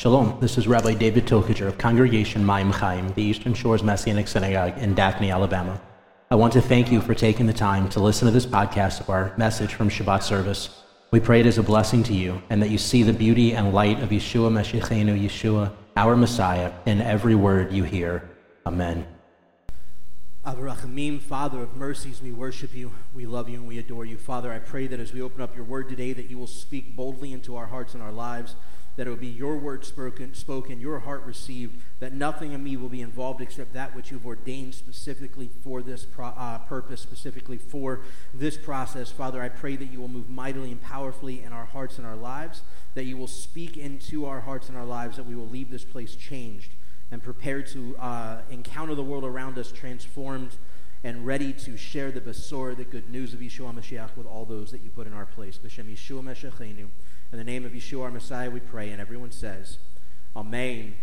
Shalom, this is Rabbi David Tokajer of Congregation Maim Chaim, the Eastern Shores Messianic Synagogue in Daphne, Alabama. I want to thank you for taking the time to listen to this podcast of our message from Shabbat service. We pray it is a blessing to you and that you see the beauty and light of Yeshua Meshichenu, Yeshua, our Messiah, in every word you hear. Amen. Avarachamim, Father of mercies, we worship you, we love you, and we adore you. Father, I pray that as we open up your word today, that you will speak boldly into our hearts and our lives that it will be your word spoken, spoken, your heart received, that nothing in me will be involved except that which you've ordained specifically for this pro, uh, purpose, specifically for this process. Father, I pray that you will move mightily and powerfully in our hearts and our lives, that you will speak into our hearts and our lives, that we will leave this place changed and prepared to uh, encounter the world around us transformed and ready to share the Basor, the good news of Yeshua Mashiach, with all those that you put in our place. B'Shem Yeshua Meshachenu. In the name of Yeshua, our Messiah, we pray. And everyone says, Amen.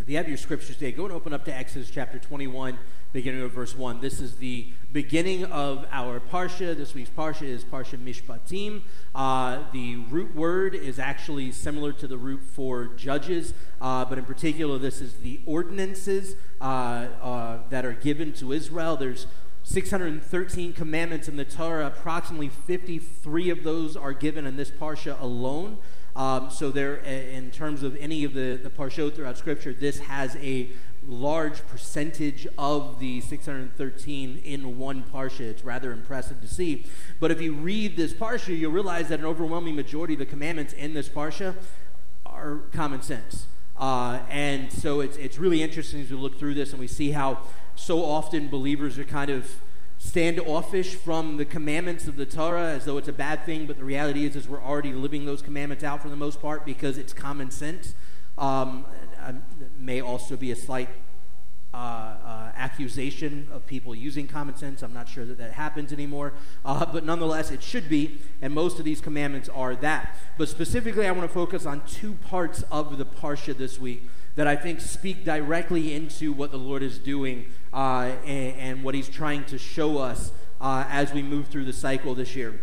If you have your scriptures today, go and open up to Exodus chapter 21, beginning of verse 1. This is the beginning of our Parsha. This week's Parsha is Parsha Mishpatim. Uh, the root word is actually similar to the root for judges, uh, but in particular, this is the ordinances uh, uh that are given to Israel. There's 613 commandments in the Torah, approximately 53 of those are given in this parsha alone. Um, so there, in terms of any of the, the parshot throughout Scripture, this has a large percentage of the 613 in one parsha. It's rather impressive to see. But if you read this parsha, you'll realize that an overwhelming majority of the commandments in this parsha are common sense. Uh, and so it's, it's really interesting as we look through this and we see how so often believers are kind of standoffish from the commandments of the Torah as though it's a bad thing, but the reality is, is we're already living those commandments out for the most part because it's common sense. Um, may also be a slight uh, uh, accusation of people using common sense. I'm not sure that that happens anymore, uh, but nonetheless, it should be, and most of these commandments are that. But specifically, I want to focus on two parts of the Parsha this week that I think speak directly into what the Lord is doing uh, and, and, what He's trying to show us uh, as we move through the cycle this year.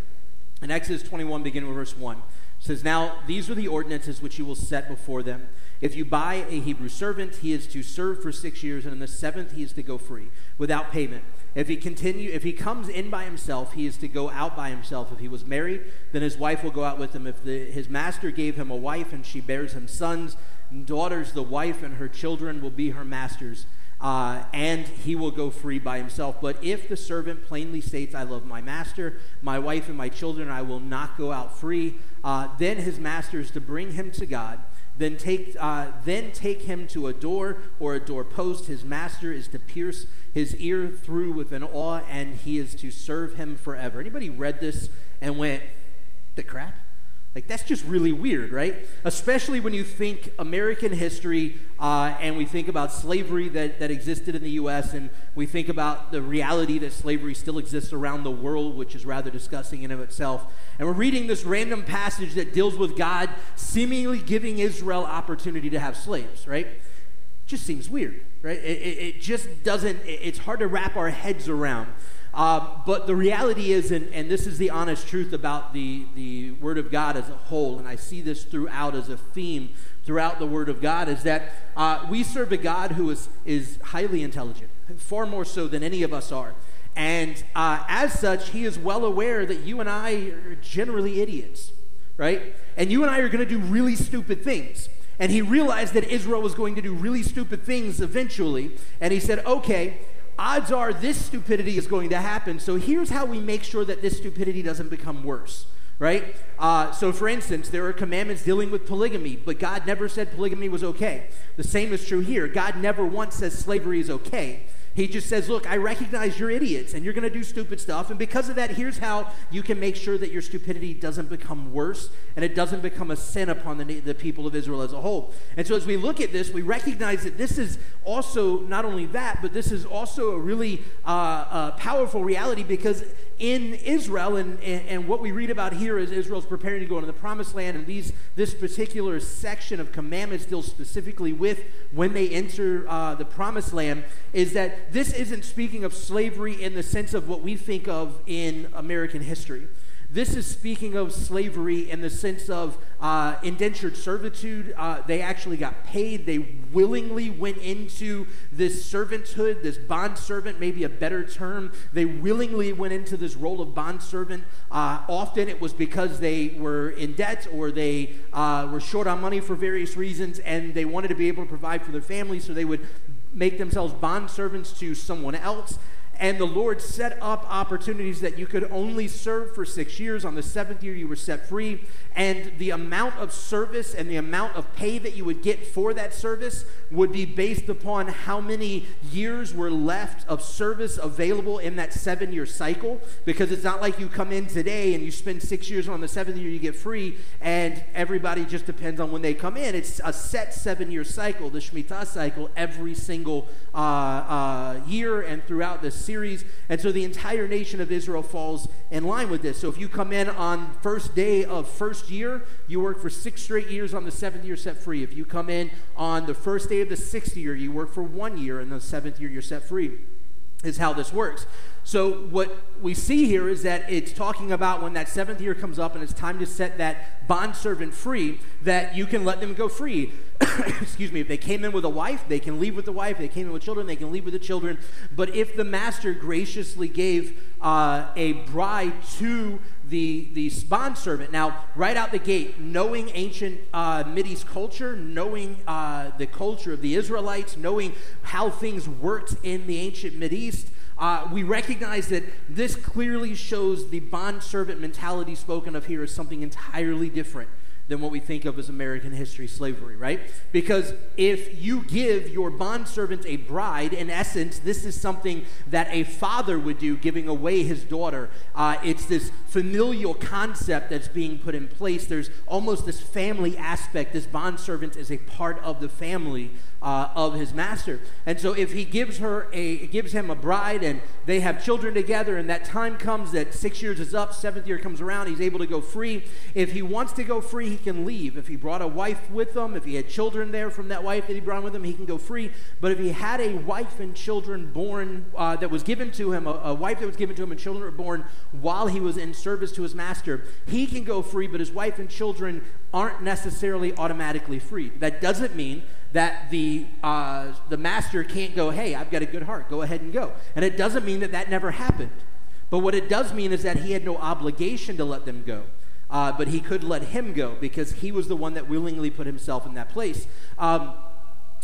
In Exodus 21, beginning with verse 1, it says, Now these are the ordinances which you will set before them. If you buy a Hebrew servant, he is to serve for six years, and in the seventh he is to go free without payment. If he continue, if he comes in by himself, he is to go out by himself. If he was married, then his wife will go out with him. If the, his master gave him a wife and she bears him sons, daughters, the wife and her children will be her masters, uh, and he will go free by himself. But if the servant plainly states, I love my master, my wife, and my children, I will not go out free, uh, then his master is to bring him to God. Then take, uh, then take him to a door or a doorpost. His master is to pierce his ear through with an awe, and he is to serve him forever. Anybody read this and went, the crap? Like, that's just really weird, right? Especially when you think American history uh, and we think about slavery that, that existed in the U.S., and we think about the reality that slavery still exists around the world, which is rather disgusting in of itself. And we're reading this random passage that deals with God seemingly giving Israel opportunity to have slaves, right? Just seems weird, right? It, it, it just doesn't, it, it's hard to wrap our heads around. Uh, but the reality is, and, and this is the honest truth about the, the Word of God as a whole, and I see this throughout as a theme throughout the Word of God, is that uh, we serve a God who is, is highly intelligent, far more so than any of us are. And uh, as such, He is well aware that you and I are generally idiots, right? And you and I are going to do really stupid things. And He realized that Israel was going to do really stupid things eventually. And He said, okay, odds are this stupidity is going to happen. So here's how we make sure that this stupidity doesn't become worse, right? Uh, so, for instance, there are commandments dealing with polygamy, but God never said polygamy was okay. The same is true here. God never once says slavery is okay. He just says, Look, I recognize you're idiots and you're going to do stupid stuff. And because of that, here's how you can make sure that your stupidity doesn't become worse and it doesn't become a sin upon the, the people of Israel as a whole. And so as we look at this, we recognize that this is also not only that, but this is also a really uh, uh, powerful reality because in Israel, and, and, and, what we read about here is Israel's preparing to go into the promised land, and these, this particular section of commandments deals specifically with when they enter uh, the promised land, is that this isn't speaking of slavery in the sense of what we think of in American history. This is speaking of slavery in the sense of uh, indentured servitude. Uh, they actually got paid. They willingly went into this servanthood, this bond servant, maybe a better term. They willingly went into this role of bond servant. Uh, often it was because they were in debt or they uh, were short on money for various reasons and they wanted to be able to provide for their family, so they would make themselves bond servants to someone else. And the Lord set up opportunities that you could only serve for six years. On the seventh year, you were set free. And the amount of service and the amount of pay that you would get for that service would be based upon how many years were left of service available in that seven year cycle. Because it's not like you come in today and you spend six years on the seventh year, you get free, and everybody just depends on when they come in. It's a set seven year cycle, the Shemitah cycle, every single uh, uh, year and throughout this series. And so the entire nation of Israel falls in line with this. So if you come in on first day of first year, you work for six straight years on the seventh year set free. If you come in on the first day of the sixth year, you work for one year, and the seventh year you're set free. Is how this works. So, what we see here is that it's talking about when that seventh year comes up and it's time to set that bondservant free, that you can let them go free. Excuse me, if they came in with a wife, they can leave with the wife. If they came in with children, they can leave with the children. But if the master graciously gave uh, a bride to the, the bondservant, now, right out the gate, knowing ancient uh, Mideast culture, knowing uh, the culture of the Israelites, knowing how things worked in the ancient Mideast, uh, we recognize that this clearly shows the bond servant mentality spoken of here as something entirely different than what we think of as American history slavery, right? Because if you give your bondservant a bride, in essence, this is something that a father would do, giving away his daughter. Uh, it's this familial concept that's being put in place. There's almost this family aspect. This bondservant is a part of the family uh, of his master. And so if he gives her a gives him a bride and they have children together and that time comes that 6 years is up, 7th year comes around, he's able to go free. If he wants to go free, he can leave. If he brought a wife with him, if he had children there from that wife that he brought with him, he can go free. But if he had a wife and children born uh, that was given to him, a, a wife that was given to him and children were born while he was in service to his master, he can go free, but his wife and children aren't necessarily automatically free. That doesn't mean that the, uh, the master can't go, hey, I've got a good heart, go ahead and go. And it doesn't mean that that never happened. But what it does mean is that he had no obligation to let them go. Uh, but he could let him go because he was the one that willingly put himself in that place. Um,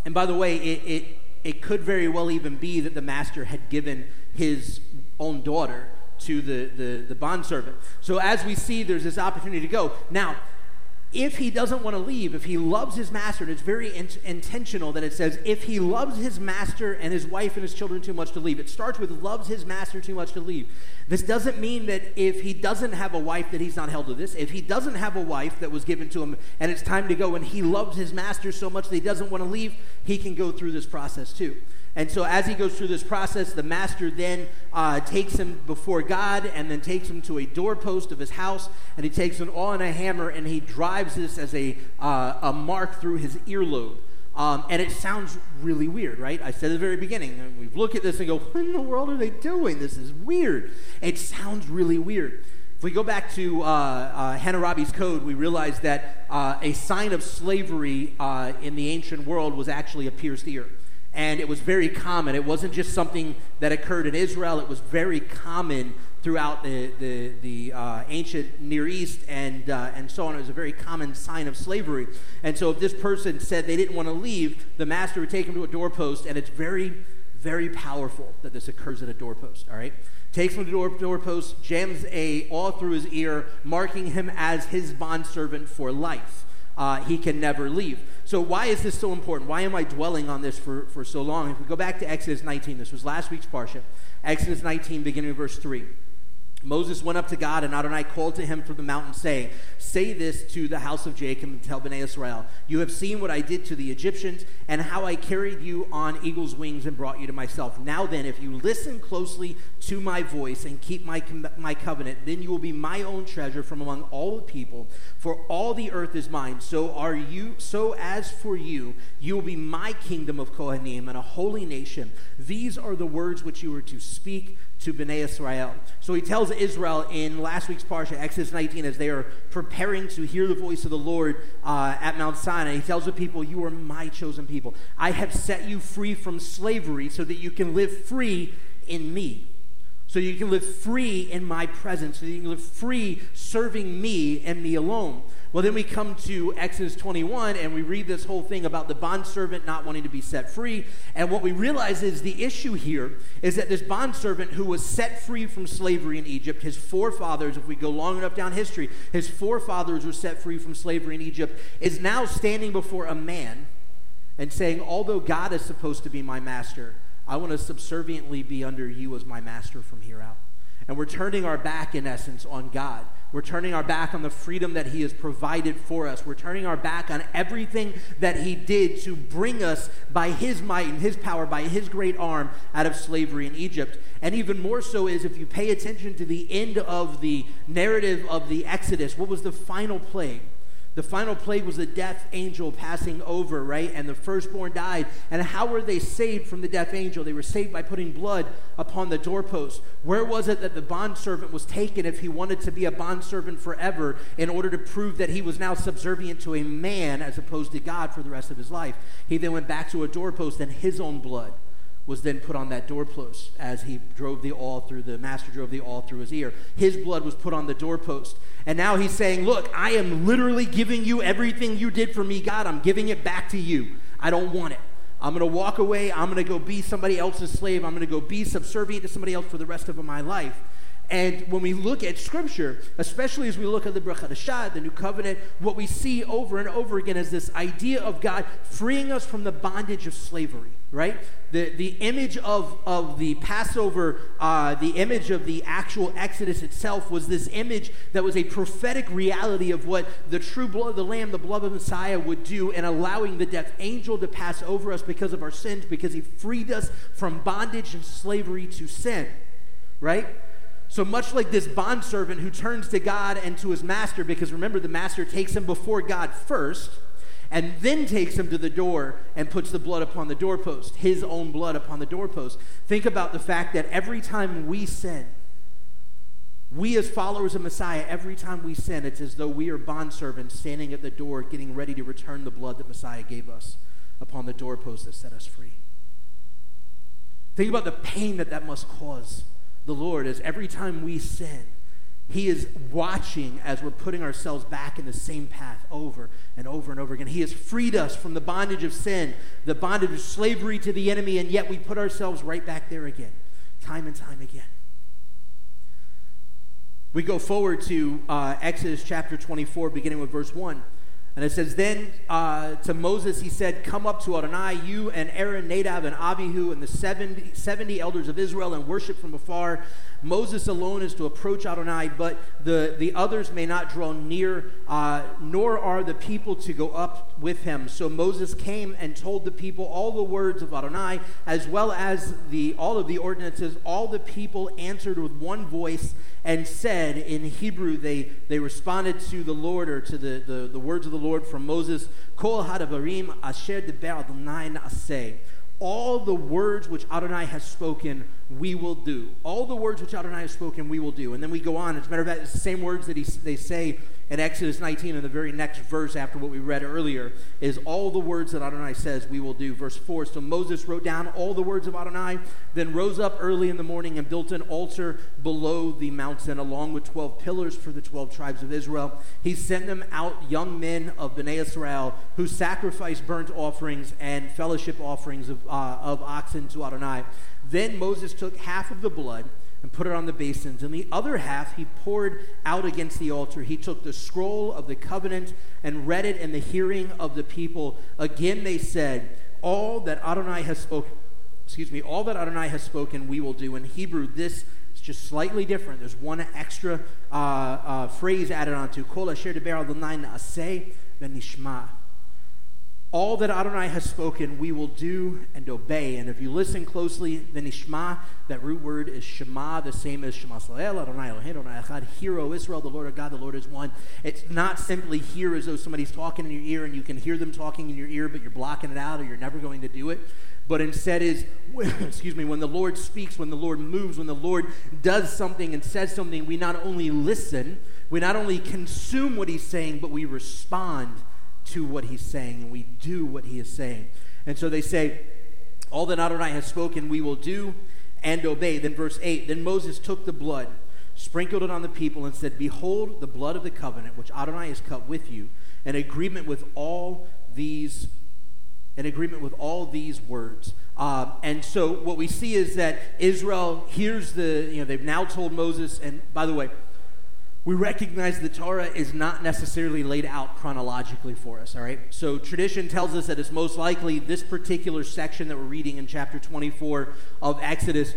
and by the way, it, it, it could very well even be that the master had given his own daughter to the, the, the bondservant. So as we see, there's this opportunity to go. Now, if he doesn't want to leave, if he loves his master, and it's very in- intentional that it says, if he loves his master and his wife and his children too much to leave. It starts with loves his master too much to leave. This doesn't mean that if he doesn't have a wife that he's not held to this. If he doesn't have a wife that was given to him and it's time to go and he loves his master so much that he doesn't want to leave, he can go through this process too. And so, as he goes through this process, the master then uh, takes him before God and then takes him to a doorpost of his house. And he takes an awl and a hammer and he drives this as a, uh, a mark through his earlobe. Um, and it sounds really weird, right? I said at the very beginning, we look at this and go, what in the world are they doing? This is weird. It sounds really weird. If we go back to uh, uh, Hammurabi's code, we realize that uh, a sign of slavery uh, in the ancient world was actually a pierced ear and it was very common. It wasn't just something that occurred in Israel, it was very common throughout the, the, the uh, ancient Near East and, uh, and so on. It was a very common sign of slavery. And so if this person said they didn't want to leave, the master would take him to a doorpost, and it's very, very powerful that this occurs at a doorpost, all right? Takes him to the door, doorpost, jams a awl through his ear, marking him as his bondservant for life. Uh, he can never leave. So, why is this so important? Why am I dwelling on this for, for so long? If we go back to Exodus 19, this was last week's Parsha. Exodus 19, beginning of verse 3. Moses went up to God, and Adonai called to him from the mountain, saying, Say this to the house of Jacob and tell Bnei Israel, You have seen what I did to the Egyptians, and how I carried you on eagle's wings and brought you to myself. Now then, if you listen closely to my voice and keep my, my covenant, then you will be my own treasure from among all the people, for all the earth is mine. So are you, so as for you, you will be my kingdom of Kohanim and a holy nation. These are the words which you are to speak to Bnei Israel. So he tells Israel in last week's Parsha, Exodus 19, as they are preparing to hear the voice of the Lord uh, at Mount Sinai, he tells the people, You are my chosen people. I have set you free from slavery so that you can live free in me. So you can live free in my presence, so you can live free serving me and me alone. Well, then we come to Exodus 21 and we read this whole thing about the bondservant not wanting to be set free. And what we realize is the issue here is that this bondservant who was set free from slavery in Egypt, his forefathers, if we go long enough down history, his forefathers were set free from slavery in Egypt, is now standing before a man and saying, Although God is supposed to be my master, I want to subserviently be under you as my master from here out. And we're turning our back, in essence, on God. We're turning our back on the freedom that He has provided for us. We're turning our back on everything that He did to bring us by His might and His power, by His great arm, out of slavery in Egypt. And even more so is if you pay attention to the end of the narrative of the Exodus, what was the final plague? The final plague was the death angel passing over, right? And the firstborn died. And how were they saved from the death angel? They were saved by putting blood upon the doorpost. Where was it that the bondservant was taken if he wanted to be a bondservant forever in order to prove that he was now subservient to a man as opposed to God for the rest of his life? He then went back to a doorpost and his own blood was then put on that doorpost as he drove the awl through the master drove the awl through his ear. His blood was put on the doorpost. And now he's saying, Look, I am literally giving you everything you did for me, God. I'm giving it back to you. I don't want it. I'm going to walk away. I'm going to go be somebody else's slave. I'm going to go be subservient to somebody else for the rest of my life. And when we look at Scripture, especially as we look at the Brit Hadashah, the New Covenant, what we see over and over again is this idea of God freeing us from the bondage of slavery, right? The, the image of, of the Passover, uh, the image of the actual Exodus itself was this image that was a prophetic reality of what the true blood of the Lamb, the blood of Messiah, would do in allowing the death angel to pass over us because of our sins, because he freed us from bondage and slavery to sin, right? So much like this bondservant who turns to God and to his master, because remember, the master takes him before God first, and then takes him to the door and puts the blood upon the doorpost, his own blood upon the doorpost. Think about the fact that every time we sin, we as followers of Messiah, every time we sin, it's as though we are bondservants standing at the door getting ready to return the blood that Messiah gave us upon the doorpost that set us free. Think about the pain that that must cause the Lord is every time we sin, He is watching as we're putting ourselves back in the same path over and over and over again. He has freed us from the bondage of sin, the bondage of slavery to the enemy, and yet we put ourselves right back there again, time and time again. We go forward to uh, Exodus chapter 24, beginning with verse 1. And it says, Then uh, to Moses he said, Come up to Adonai, you and Aaron, Nadab, and Abihu, and the 70, 70 elders of Israel, and worship from afar. Moses alone is to approach Adonai, but the, the others may not draw near, uh, nor are the people to go up with him. So Moses came and told the people all the words of Adonai, as well as the, all of the ordinances. All the people answered with one voice and said in Hebrew, they, they responded to the Lord or to the, the, the words of the Lord from Moses, Kol hadavarim asher deber Adonai all the words which Adonai has spoken, we will do. All the words which Adonai has spoken, we will do. And then we go on. As a matter of fact, it's the same words that he, they say in Exodus 19 in the very next verse after what we read earlier is all the words that Adonai says we will do. Verse 4 So Moses wrote down all the words of Adonai, then rose up early in the morning and built an altar below the mountain, along with 12 pillars for the 12 tribes of Israel. He sent them out young men of Bnei Israel who sacrificed burnt offerings and fellowship offerings of, uh, of oxen to Adonai. Then Moses took half of the blood and put it on the basins. And the other half he poured out against the altar. He took the scroll of the covenant and read it in the hearing of the people. Again they said, All that Adonai has spoken, excuse me, all that Adonai has spoken, we will do. In Hebrew, this is just slightly different. There's one extra uh, uh, phrase added onto. Kol asher deber Adonai na'aseh v'nishma. All that Adonai has spoken, we will do and obey. And if you listen closely, then Ishma, that root word is Shema, the same as Shema Israel, Adonai Elohim, Adonai Echad, Hear, O Israel, the Lord of God, the Lord is one. It's not simply hear as though somebody's talking in your ear and you can hear them talking in your ear, but you're blocking it out or you're never going to do it. But instead is, excuse me, when the Lord speaks, when the Lord moves, when the Lord does something and says something, we not only listen, we not only consume what he's saying, but we respond to what he's saying and we do what he is saying. And so they say, All that Adonai has spoken, we will do and obey. Then, verse 8 Then Moses took the blood, sprinkled it on the people, and said, Behold, the blood of the covenant which Adonai has cut with you, an agreement with all these. In agreement with all these words. Uh, and so what we see is that Israel hears the, you know, they've now told Moses, and by the way, we recognize the Torah is not necessarily laid out chronologically for us, all right? So tradition tells us that it's most likely this particular section that we're reading in chapter 24 of Exodus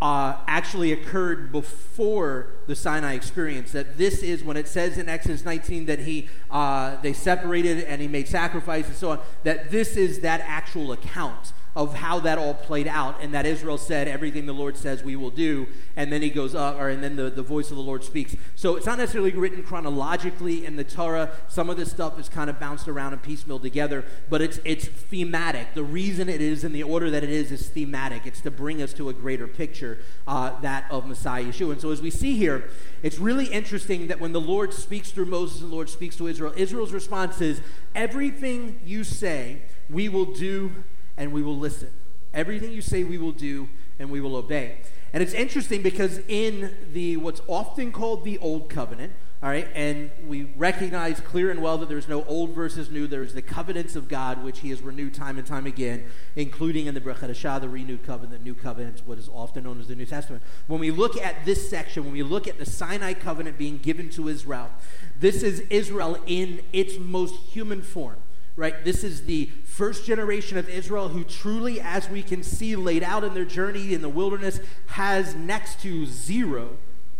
uh, actually occurred before the Sinai experience. That this is when it says in Exodus 19 that he uh, they separated and he made sacrifice and so on. That this is that actual account of how that all played out and that Israel said everything the Lord says we will do and then he goes up or and then the, the voice of the Lord speaks. So it's not necessarily written chronologically in the Torah. Some of this stuff is kind of bounced around and piecemeal together, but it's it's thematic. The reason it is in the order that it is is thematic. It's to bring us to a greater picture, uh, that of Messiah Yeshua. And so as we see here, it's really interesting that when the Lord speaks through Moses and the Lord speaks to Israel, Israel's response is, Everything you say, we will do and we will listen. Everything you say, we will do and we will obey. And it's interesting because in the what's often called the Old Covenant, all right, and we recognize clear and well that there's no old versus new. There's the covenants of God, which He has renewed time and time again, including in the Hadashah, the renewed covenant, the new covenant, what is often known as the New Testament. When we look at this section, when we look at the Sinai covenant being given to Israel, this is Israel in its most human form right? This is the first generation of Israel who truly, as we can see laid out in their journey in the wilderness, has next to zero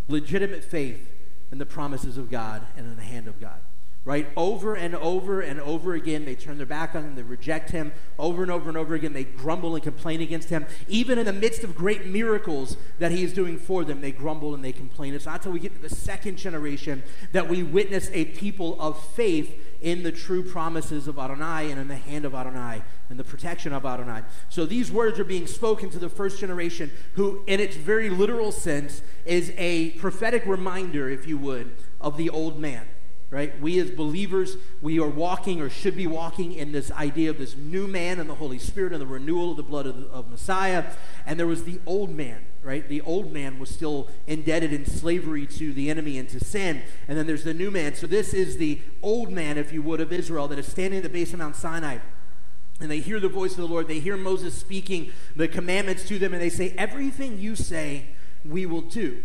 legitimate faith in the promises of God and in the hand of God. Right? Over and over and over again, they turn their back on him, they reject him. Over and over and over again, they grumble and complain against him. Even in the midst of great miracles that he is doing for them, they grumble and they complain. It's not until we get to the second generation that we witness a people of faith in the true promises of Adonai and in the hand of Adonai and the protection of Adonai. So these words are being spoken to the first generation, who, in its very literal sense, is a prophetic reminder, if you would, of the old man right? We as believers, we are walking or should be walking in this idea of this new man and the Holy Spirit and the renewal of the blood of, of Messiah. And there was the old man, right? The old man was still indebted in slavery to the enemy and to sin. And then there's the new man. So this is the old man, if you would, of Israel that is standing at the base of Mount Sinai. And they hear the voice of the Lord. They hear Moses speaking the commandments to them, and they say, Everything you say, we will do.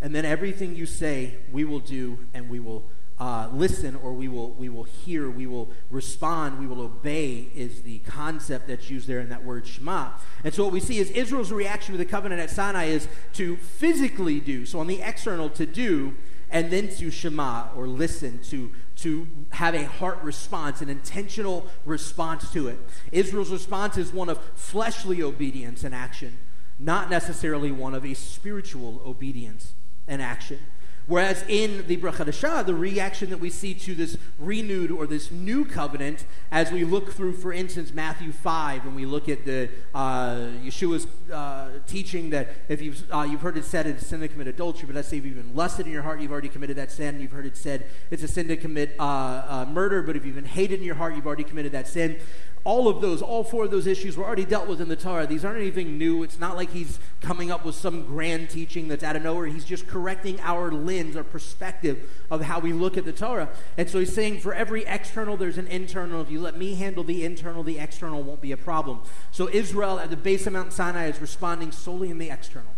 And then everything you say, we will do and we will uh, listen or we will, we will hear, we will respond, we will obey is the concept that's used there in that word Shema. And so what we see is Israel's reaction to the covenant at Sinai is to physically do, so on the external, to do, and then to Shema or listen, to, to have a heart response, an intentional response to it. Israel's response is one of fleshly obedience and action, not necessarily one of a spiritual obedience and action. Whereas in the Brit Hadashah, the reaction that we see to this renewed or this new covenant, as we look through, for instance, Matthew 5, and we look at the uh, Yeshua's uh, teaching that if you've, uh, you've heard it said it's a sin to commit adultery, but let's say if you've been lusted in your heart, you've already committed that sin. You've heard it said it's a sin to commit uh, uh, murder, but if you've been hated in your heart, you've already committed that sin all of those, all four of those issues were already dealt with in the Torah. These aren't anything new. It's not like he's coming up with some grand teaching that's out of nowhere. He's just correcting our lens, our perspective of how we look at the Torah. And so he's saying for every external, there's an internal. If you let me handle the internal, the external won't be a problem. So Israel at the base of Mount Sinai is responding solely in the external.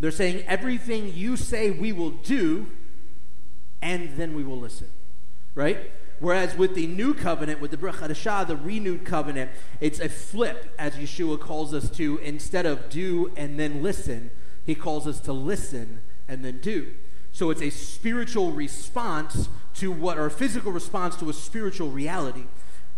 They're saying, everything you say we will do, and then we will listen. Right? Whereas with the new covenant, with the Brit the renewed covenant, it's a flip, as Yeshua calls us to. Instead of do and then listen, he calls us to listen and then do. So it's a spiritual response to what, or a physical response to a spiritual reality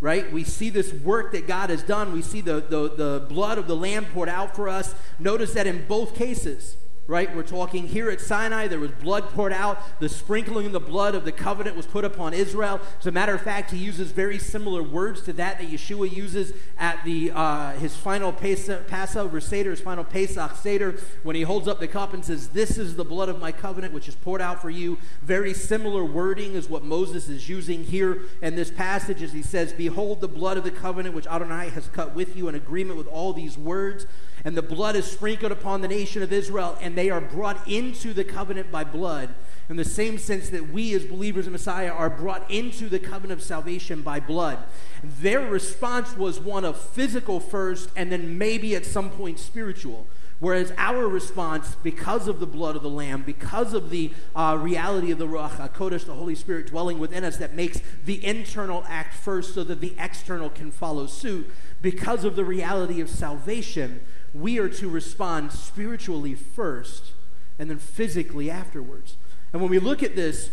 right? We see this work that God has done. We see the, the, the blood of the Lamb poured out for us. Notice that in both cases, right? We're talking here at Sinai, there was blood poured out. The sprinkling of the blood of the covenant was put upon Israel. As a matter of fact, he uses very similar words to that that Yeshua uses at the uh, his final Passover Seder, his final Pesach Seder, when he holds up the cup and says, This is the blood of my covenant, which is poured out for you. Very similar wording is what Moses is using here in this passage as he says, Behold the blood of the covenant which Adonai has cut with you in agreement with all these words and the blood is sprinkled upon the nation of Israel, and they are brought into the covenant by blood. In the same sense that we, as believers in Messiah, are brought into the covenant of salvation by blood. Their response was one of physical first, and then maybe at some point spiritual. Whereas our response, because of the blood of the Lamb, because of the uh, reality of the Ruach HaKodesh, the Holy Spirit dwelling within us, that makes the internal act first so that the external can follow suit, because of the reality of salvation, we are to respond spiritually first and then physically afterwards. And when we look at this,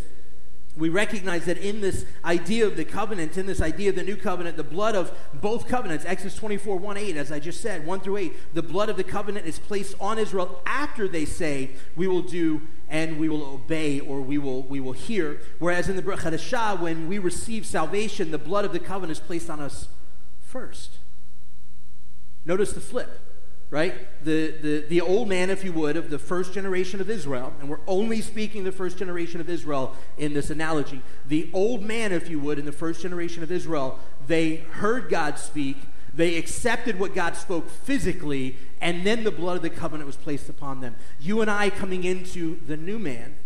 we recognize that in this idea of the covenant, in this idea of the new covenant, the blood of both covenants, Exodus 24, 1 8, as I just said, 1 through 8, the blood of the covenant is placed on Israel after they say, We will do and we will obey or we will, we will hear. Whereas in the Brit when we receive salvation, the blood of the covenant is placed on us first. Notice the flip right? The, the, the old man, if you would, of the first generation of Israel, and we're only speaking the first generation of Israel in this analogy. The old man, if you would, in the first generation of Israel, they heard God speak, they accepted what God spoke physically, and then the blood of the covenant was placed upon them. You and I coming into the new man,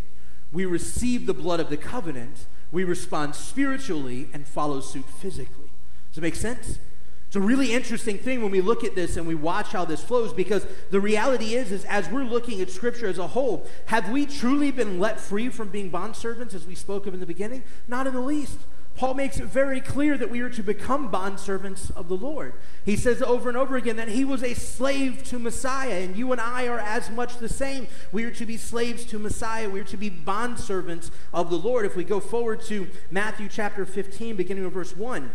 we receive the blood of the covenant, we respond spiritually, and follow suit physically. Does it make sense? It's a really interesting thing when we look at this and we watch how this flows because the reality is, is as we're looking at Scripture as a whole, have we truly been let free from being bondservants as we spoke of in the beginning? Not in the least. Paul makes it very clear that we are to become bondservants of the Lord. He says over and over again that he was a slave to Messiah, and you and I are as much the same. We are to be slaves to Messiah. We are to be bondservants of the Lord. If we go forward to Matthew chapter 15, beginning of verse 1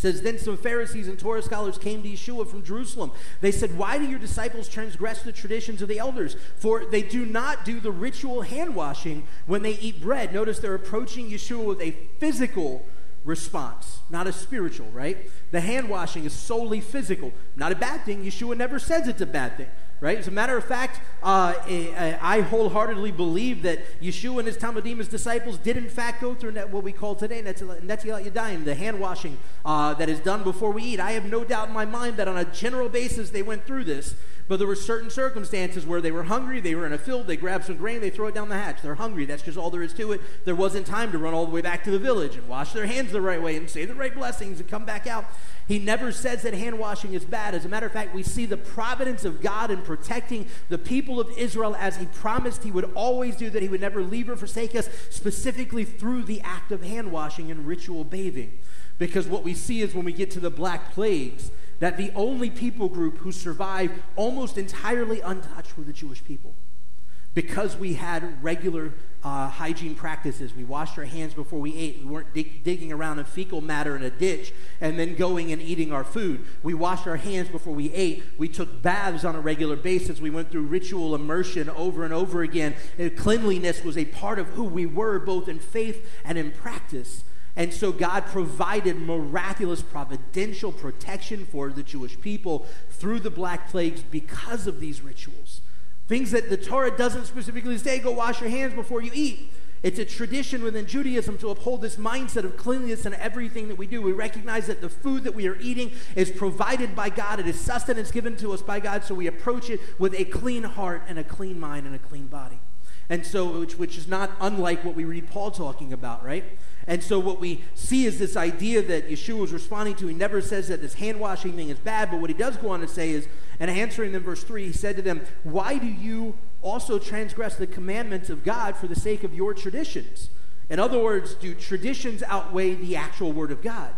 says then some pharisees and torah scholars came to yeshua from jerusalem. They said why do your disciples transgress the traditions of the elders? For they do not do the ritual hand washing when they eat bread. Notice they're approaching yeshua with a physical response not a spiritual right? The hand washing is solely physical. Not a bad thing. Yeshua never says it's a bad thing right? As a matter of fact, uh, I wholeheartedly believe that Yeshua and his Talmidim, his disciples, did in fact go through what we call today Netilat Yadayim, the hand washing uh, that is done before we eat. I have no doubt in my mind that on a general basis they went through this. But there were certain circumstances where they were hungry, they were in a field, they grabbed some grain, they throw it down the hatch. They're hungry. That's just all there is to it. There wasn't time to run all the way back to the village and wash their hands the right way and say the right blessings and come back out. He never says that hand washing is bad. As a matter of fact, we see the providence of God in protecting the people of Israel as he promised he would always do, that he would never leave or forsake us, specifically through the act of hand washing and ritual bathing. Because what we see is when we get to the Black Plagues, that the only people group who survived almost entirely untouched were the Jewish people. Because we had regular uh, hygiene practices. We washed our hands before we ate. We weren't dig- digging around in fecal matter in a ditch and then going and eating our food. We washed our hands before we ate. We took baths on a regular basis. We went through ritual immersion over and over again. And cleanliness was a part of who we were, both in faith and in practice. And so God provided miraculous providential protection for the Jewish people through the Black Plagues because of these rituals. Things that the Torah doesn't specifically say go wash your hands before you eat. It's a tradition within Judaism to uphold this mindset of cleanliness in everything that we do. We recognize that the food that we are eating is provided by God, it is sustenance given to us by God, so we approach it with a clean heart and a clean mind and a clean body. And so, which, which is not unlike what we read Paul talking about, right? And so what we see is this idea that Yeshua is responding to. He never says that this hand washing thing is bad, but what he does go on to say is, and answering them, verse 3, he said to them, Why do you also transgress the commandments of God for the sake of your traditions? In other words, do traditions outweigh the actual word of God?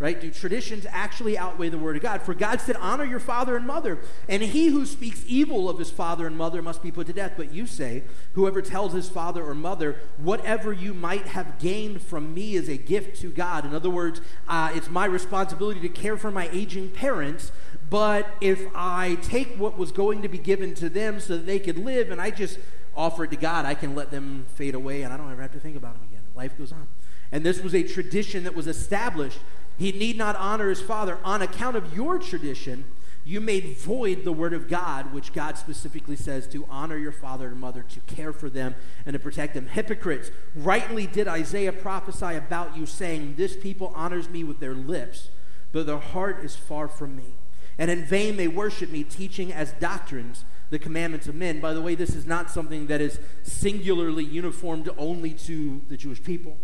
Right? Do traditions actually outweigh the word of God? For God said, Honor your father and mother, and he who speaks evil of his father and mother must be put to death. But you say, Whoever tells his father or mother, Whatever you might have gained from me is a gift to God. In other words, uh, it's my responsibility to care for my aging parents. But if I take what was going to be given to them so that they could live and I just offer it to God, I can let them fade away and I don't ever have to think about them again. Life goes on. And this was a tradition that was established he need not honor his father. On account of your tradition, you made void the word of God, which God specifically says to honor your father and mother, to care for them, and to protect them. Hypocrites, rightly did Isaiah prophesy about you, saying, This people honors me with their lips, but their heart is far from me. And in vain they worship me, teaching as doctrines the commandments of men. By the way, this is not something that is singularly uniformed only to the Jewish people.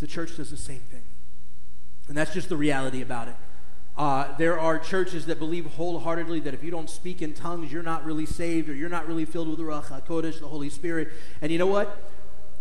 The church does the same thing. And that's just the reality about it. Uh, there are churches that believe wholeheartedly that if you don't speak in tongues, you're not really saved or you're not really filled with the Ruach HaKodesh, the Holy Spirit. And you know what?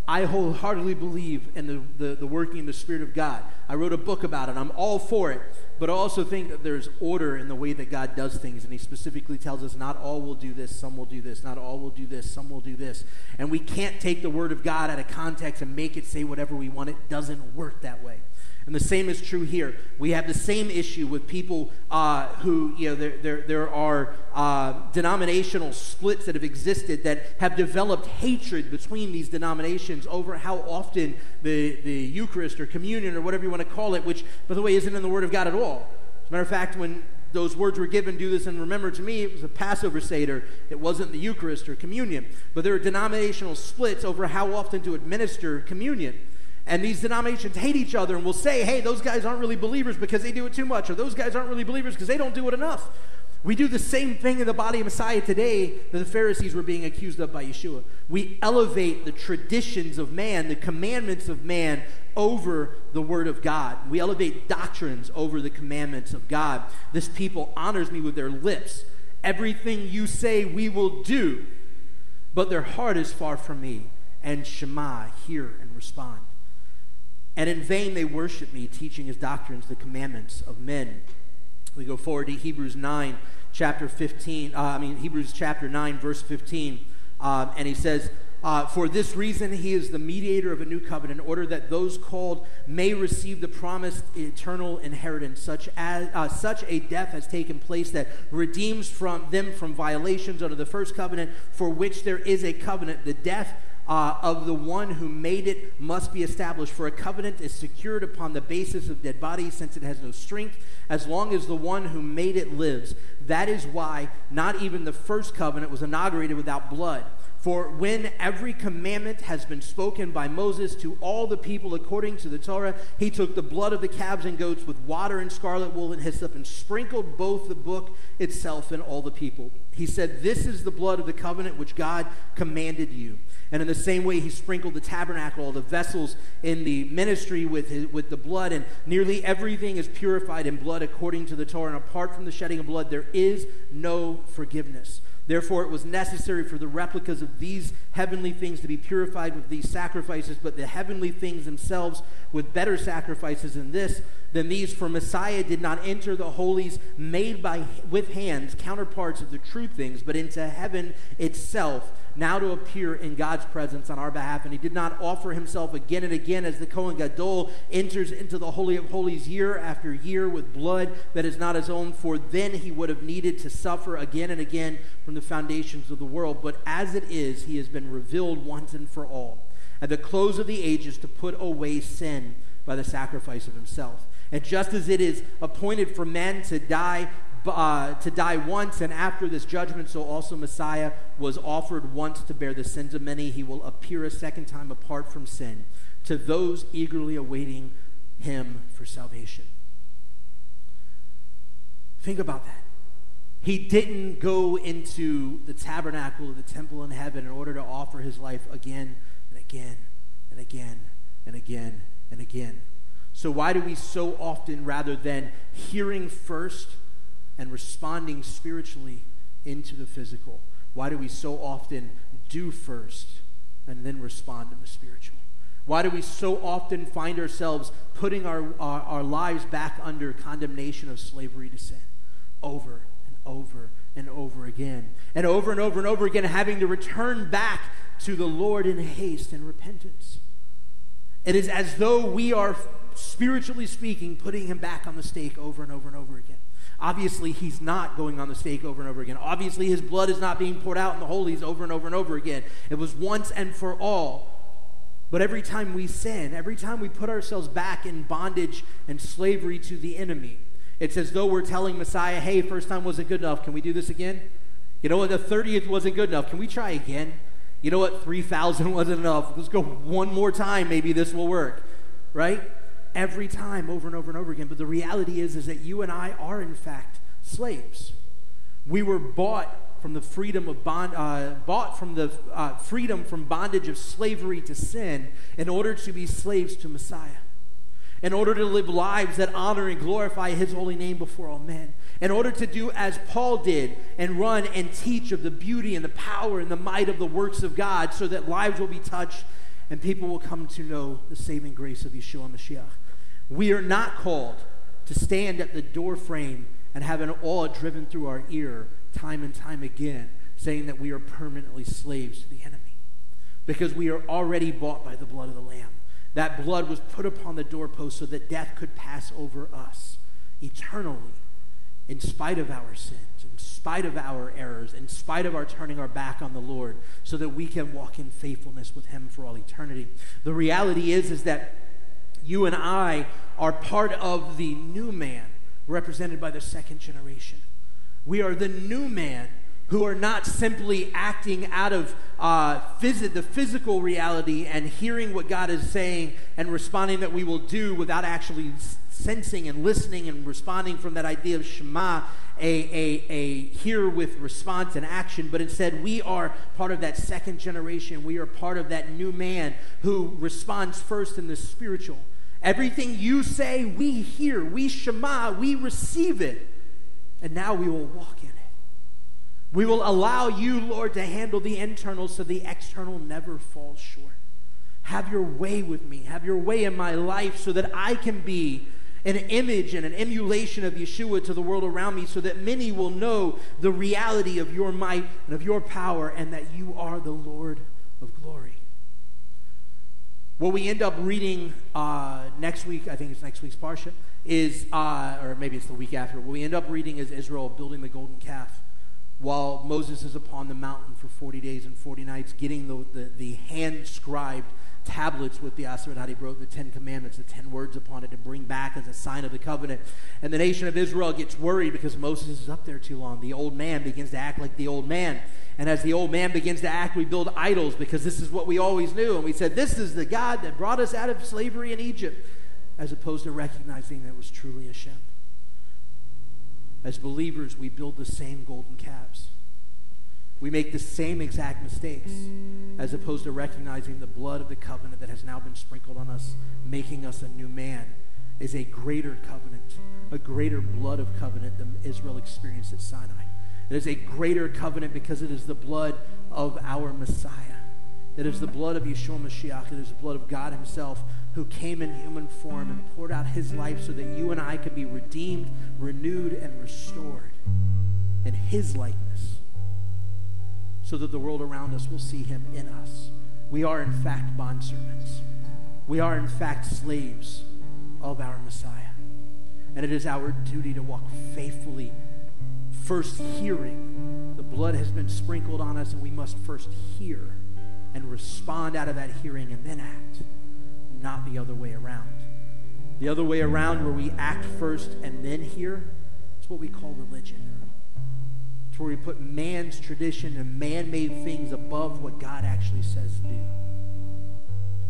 I wholeheartedly believe in the, the, the working of the Spirit of God. I wrote a book about it. I'm all for it. But I also think that there's order in the way that God does things. And He specifically tells us not all will do this, some will do this. Not all will do this, some will do this. And we can't take the Word of God out of context and make it say whatever we want. It doesn't work that way. And the same is true here. We have the same issue with people uh, who, you know, there, there, there are uh, denominational splits that have existed that have developed hatred between these denominations over how often the, the Eucharist or communion or whatever you want to call it, which, by the way, isn't in the Word of God at all. As a matter of fact, when those words were given, do this and remember to me, it was a Passover Seder. It wasn't the Eucharist or communion. But there are denominational splits over how often to administer communion. And these denominations hate each other and will say, hey, those guys aren't really believers because they do it too much, or those guys aren't really believers because they don't do it enough. We do the same thing in the body of Messiah today that the Pharisees were being accused of by Yeshua. We elevate the traditions of man, the commandments of man, over the Word of God. We elevate doctrines over the commandments of God. This people honors me with their lips. Everything you say, we will do, but their heart is far from me. And Shema, hear and respond. And in vain they worship me, teaching his doctrines, the commandments of men. We go forward to Hebrews 9, chapter 15, uh, I mean, Hebrews chapter 9, verse 15. Um, and he says, uh, For this reason, he is the mediator of a new covenant, in order that those called may receive the promised eternal inheritance. Such, as, uh, such a death has taken place that redeems from them from violations under the first covenant, for which there is a covenant. The death uh, of the one who made it must be established. For a covenant is secured upon the basis of dead bodies, since it has no strength, as long as the one who made it lives. That is why not even the first covenant was inaugurated without blood. For when every commandment has been spoken by Moses to all the people according to the Torah, he took the blood of the calves and goats with water and scarlet wool and hyssop and sprinkled both the book itself and all the people. He said, This is the blood of the covenant which God commanded you. And in the same way, he sprinkled the tabernacle, all the vessels in the ministry with, his, with the blood. And nearly everything is purified in blood according to the Torah. And apart from the shedding of blood, there is no forgiveness. Therefore, it was necessary for the replicas of these heavenly things to be purified with these sacrifices, but the heavenly things themselves with better sacrifices than this than these. For Messiah did not enter the holies made by with hands, counterparts of the true things, but into heaven itself now to appear in God's presence on our behalf. And he did not offer himself again and again as the Kohen Gadol enters into the Holy of Holies year after year with blood that is not his own, for then he would have needed to suffer again and again from the foundations of the world. But as it is, he has been revealed once and for all at the close of the ages to put away sin by the sacrifice of himself. And just as it is appointed for men to die uh, to die once, and after this judgment, so also Messiah was offered once to bear the sins of many. He will appear a second time apart from sin to those eagerly awaiting him for salvation. Think about that. He didn't go into the tabernacle of the temple in heaven in order to offer his life again and again and again and again and again. So, why do we so often, rather than hearing first and responding spiritually into the physical. Why do we so often do first and then respond in the spiritual? Why do we so often find ourselves putting our, our, our lives back under condemnation of slavery to sin over and over and over again? And over and over and over again, having to return back to the Lord in haste and repentance. It is as though we are, spiritually speaking, putting him back on the stake over and over and over again. Obviously, he's not going on the stake over and over again. Obviously, his blood is not being poured out in the holies over and over and over again. It was once and for all. But every time we sin, every time we put ourselves back in bondage and slavery to the enemy, it's as though we're telling Messiah, hey, first time wasn't good enough. Can we do this again? You know what? The 30th wasn't good enough. Can we try again? You know what? 3,000 wasn't enough. Let's go one more time. Maybe this will work. Right? Every time, over and over and over again. But the reality is, is that you and I are, in fact, slaves. We were bought from the freedom of bond, uh, bought from the uh, freedom from bondage of slavery to sin in order to be slaves to Messiah, in order to live lives that honor and glorify His holy name before all men, in order to do as Paul did and run and teach of the beauty and the power and the might of the works of God, so that lives will be touched and people will come to know the saving grace of Yeshua Mashiach. We are not called to stand at the door frame and have an awl driven through our ear time and time again, saying that we are permanently slaves to the enemy. Because we are already bought by the blood of the Lamb. That blood was put upon the doorpost so that death could pass over us eternally, in spite of our sins, in spite of our errors, in spite of our turning our back on the Lord, so that we can walk in faithfulness with Him for all eternity. The reality is, is that you and I are part of the new man represented by the second generation. We are the new man who are not simply acting out of uh, phys- the physical reality and hearing what God is saying and responding that we will do without actually sensing and listening and responding from that idea of Shema, a, a, a hear with response and action, but instead we are part of that second generation. We are part of that new man who responds first in the spiritual. Everything you say, we hear, we Shema, we receive it and now we will walk in it. We will allow you, Lord, to handle the internal so the external never falls short. Have your way with me. Have your way in my life so that I can be an image and an emulation of Yeshua to the world around me so that many will know the reality of your might and of your power and that you are the Lord of glory. What we end up reading uh, next week, I think it's next week's Parsha, is, uh, or maybe it's the week after, what we end up reading is Israel building the golden calf while Moses is upon the mountain for 40 days and 40 nights, getting the, the, the hand scribed tablets with the Aseret wrote the Ten Commandments, the ten words upon it to bring back as a sign of the covenant. And the nation of Israel gets worried because Moses is up there too long. The old man begins to act like the old man. And as the old man begins to act, we build idols because this is what we always knew. And we said, This is the God that brought us out of slavery in Egypt as opposed to recognizing that it was truly Hashem. As believers, we build the same golden calves. We make the same exact mistakes as opposed to recognizing the blood of the covenant that has now been sprinkled on us, making us a new man, is a greater covenant, a greater blood of covenant than Israel experienced at Sinai. It is a greater covenant because it is the blood of our Messiah. It is the blood of Yeshua Mashiach. It is the blood of God Himself who came in human form and poured out his life so that you and I could be redeemed, renewed, and restored in his likeness, so that the world around us will see him in us. We are, in fact, bondservants. We are, in fact, slaves of our Messiah. And it is our duty to walk faithfully, first hearing. The blood has been sprinkled on us, and we must first hear and respond out of that hearing and then act not the other way around. The other way around, where we act first and then hear, is what we call religion. Where we put man's tradition and man made things above what God actually says to do.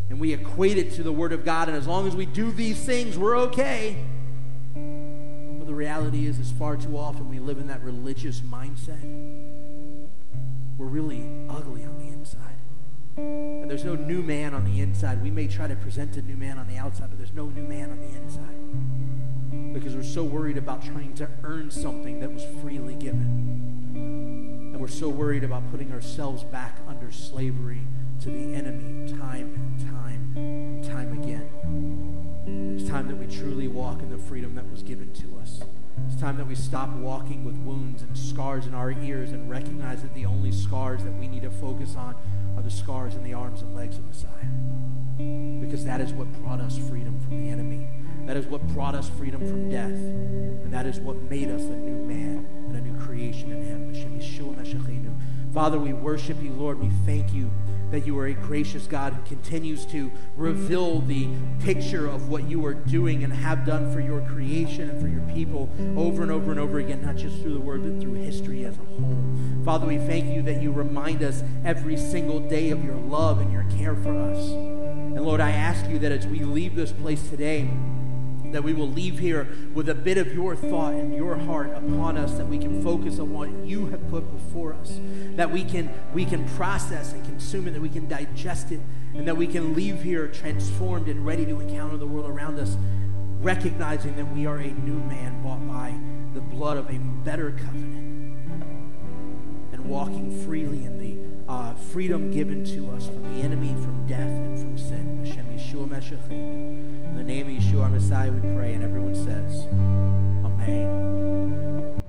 And we equate it to the Word of God, and as long as we do these things, we're okay. But the reality is, is far too often we live in that religious mindset. We're really ugly on the inside. And there's no new man on the inside. We may try to present a new man on the outside, but there's no new man on the inside. Because we're so worried about trying to earn something that was freely given. We're so worried about putting ourselves back under slavery to the enemy time and time and time again. It's time that we truly walk in the freedom that was given to us. It's time that we stop walking with wounds and scars in our ears and recognize that the only scars that we need to focus on are the scars in the arms and legs of Messiah. Because that is what brought us freedom from the enemy. That is what brought us freedom from death. And that is what made us a new man and a new creation in him. Father, we worship you, Lord. We thank you that you are a gracious God who continues to reveal the picture of what you are doing and have done for your creation and for your people over and over and over again, not just through the word, but through history as a whole. Father, we thank you that you remind us every single day of your love and your care for us. And Lord, I ask you that as we leave this place today, that we will leave here with a bit of your thought and your heart upon us that we can focus on what you have put before us that we can we can process and consume it that we can digest it and that we can leave here transformed and ready to encounter the world around us recognizing that we are a new man bought by the blood of a better covenant and walking freely in the uh, freedom given to us from the enemy from death and from sin in the name of Yeshua our Messiah, we pray. And everyone says, Amen.